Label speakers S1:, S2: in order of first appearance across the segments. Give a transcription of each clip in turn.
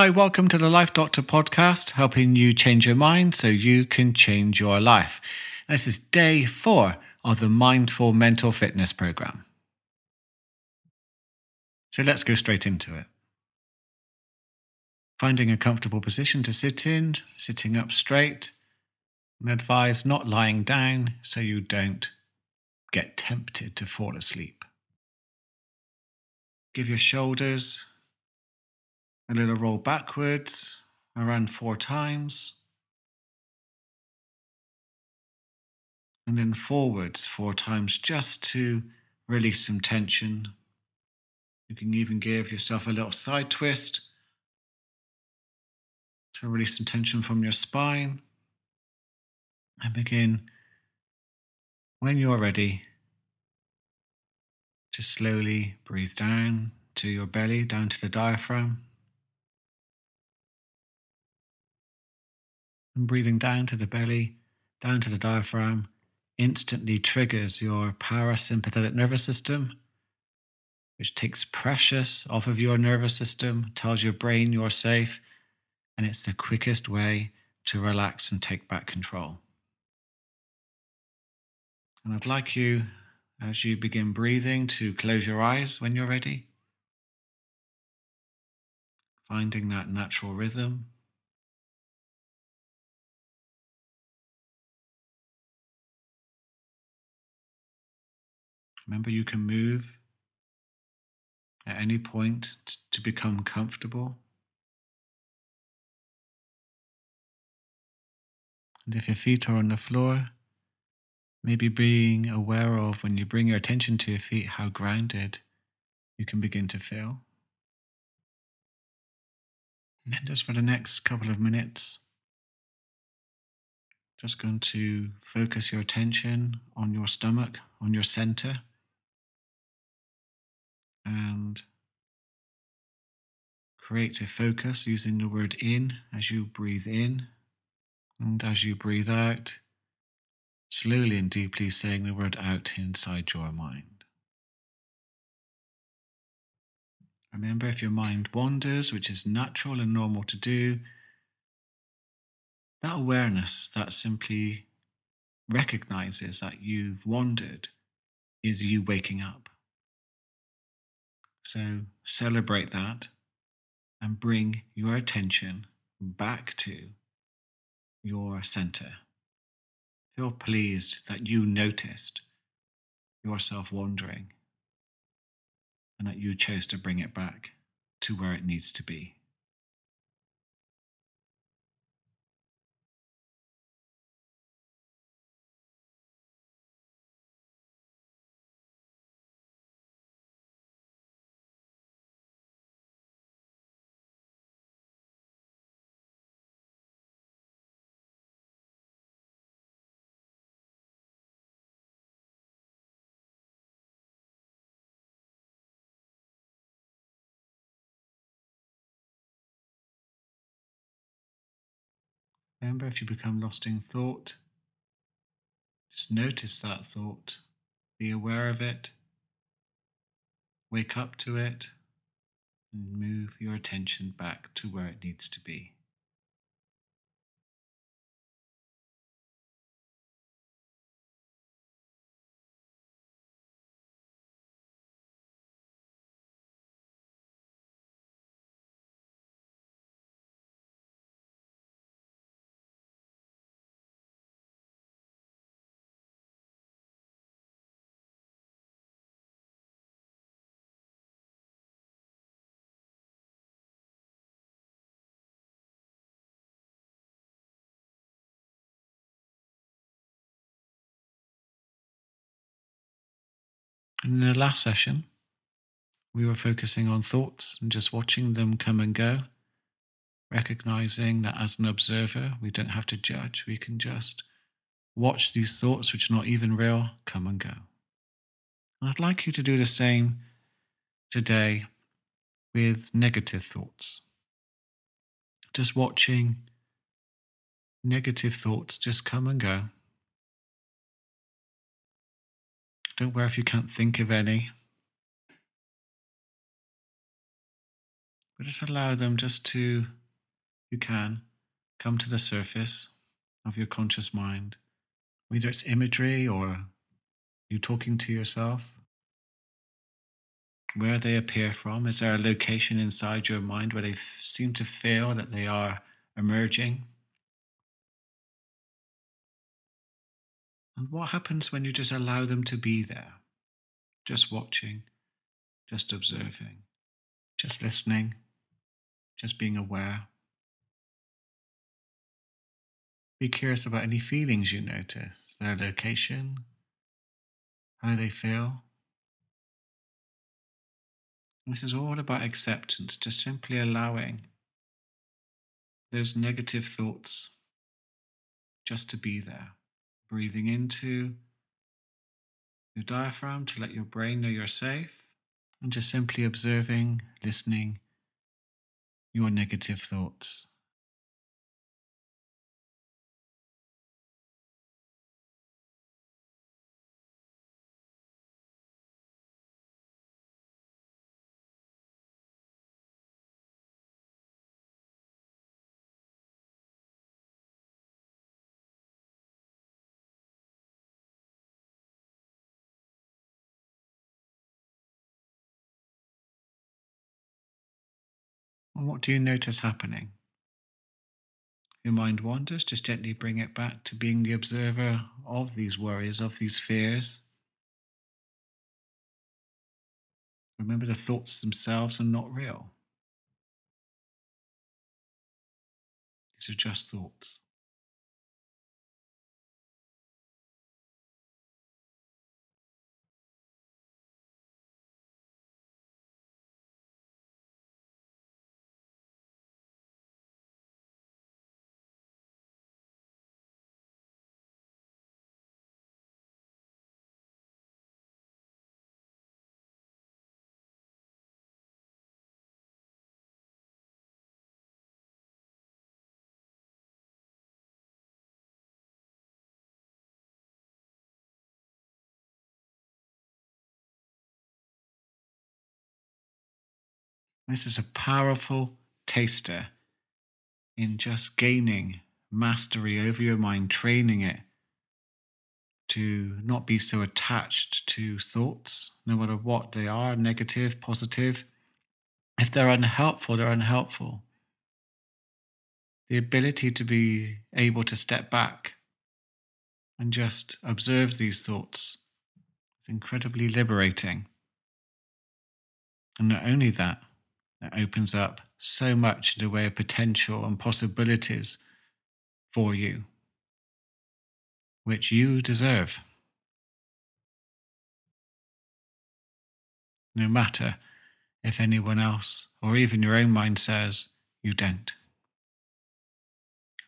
S1: Hi, welcome to the Life Doctor podcast, helping you change your mind so you can change your life. This is day four of the Mindful Mental Fitness program. So let's go straight into it. Finding a comfortable position to sit in, sitting up straight, and advise not lying down so you don't get tempted to fall asleep. Give your shoulders a little roll backwards around four times. And then forwards four times just to release some tension. You can even give yourself a little side twist to release some tension from your spine. And begin when you're ready to slowly breathe down to your belly, down to the diaphragm. And breathing down to the belly, down to the diaphragm, instantly triggers your parasympathetic nervous system, which takes pressures off of your nervous system, tells your brain you're safe, and it's the quickest way to relax and take back control. And I'd like you, as you begin breathing, to close your eyes when you're ready, finding that natural rhythm. Remember, you can move at any point to become comfortable. And if your feet are on the floor, maybe being aware of when you bring your attention to your feet how grounded you can begin to feel. And then just for the next couple of minutes, just going to focus your attention on your stomach, on your center and create a focus using the word in as you breathe in and as you breathe out, slowly and deeply saying the word out inside your mind. Remember, if your mind wanders, which is natural and normal to do, that awareness that simply recognizes that you've wandered is you waking up. So celebrate that and bring your attention back to your center. Feel pleased that you noticed yourself wandering and that you chose to bring it back to where it needs to be. Remember, if you become lost in thought, just notice that thought, be aware of it, wake up to it, and move your attention back to where it needs to be. And in the last session, we were focusing on thoughts and just watching them come and go, recognizing that as an observer, we don't have to judge, we can just watch these thoughts, which are not even real, come and go. And I'd like you to do the same today with negative thoughts. Just watching negative thoughts just come and go. Don't worry if you can't think of any. But just allow them just to, you can, come to the surface of your conscious mind, whether it's imagery or you talking to yourself. Where they appear from, is there a location inside your mind where they f- seem to feel that they are emerging? And what happens when you just allow them to be there? Just watching, just observing, just listening, just being aware. Be curious about any feelings you notice, their location, how they feel. This is all about acceptance, just simply allowing those negative thoughts just to be there. Breathing into your diaphragm to let your brain know you're safe, and just simply observing, listening your negative thoughts. And what do you notice happening? Your mind wanders, just gently bring it back to being the observer of these worries, of these fears. Remember, the thoughts themselves are not real, these are just thoughts. This is a powerful taster in just gaining mastery over your mind, training it to not be so attached to thoughts, no matter what they are negative, positive. If they're unhelpful, they're unhelpful. The ability to be able to step back and just observe these thoughts is incredibly liberating. And not only that, it opens up so much in the way of potential and possibilities for you, which you deserve. No matter if anyone else or even your own mind says you don't.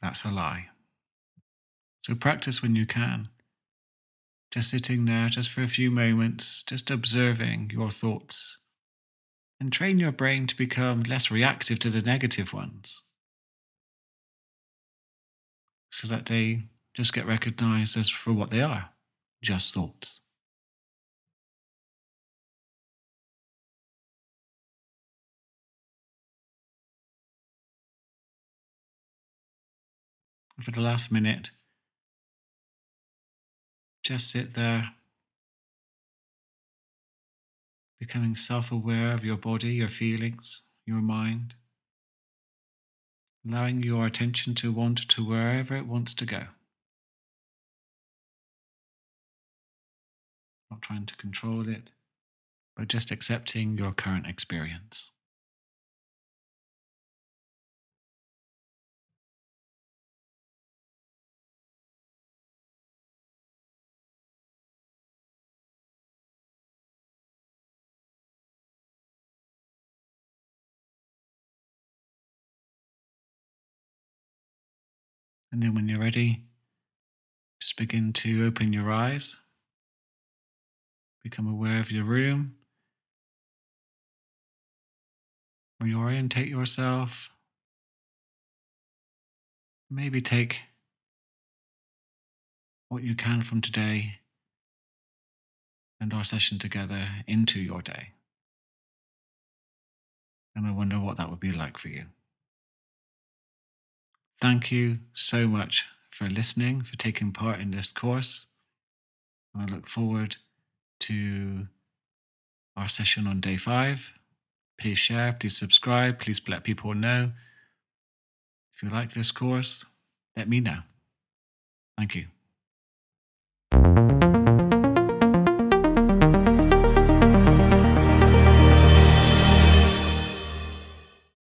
S1: That's a lie. So practice when you can. Just sitting there, just for a few moments, just observing your thoughts and train your brain to become less reactive to the negative ones so that they just get recognized as for what they are just thoughts. For the last minute, just sit there becoming self aware of your body, your feelings, your mind, allowing your attention to wander to wherever it wants to go. Not trying to control it, but just accepting your current experience. And then when you're ready, just begin to open your eyes. Become aware of your room. Reorientate yourself. Maybe take what you can from today and our session together into your day. And I wonder what that would be like for you. Thank you so much for listening, for taking part in this course. I look forward to our session on day five. Please share, please subscribe, please let people know. If you like this course, let me know. Thank you.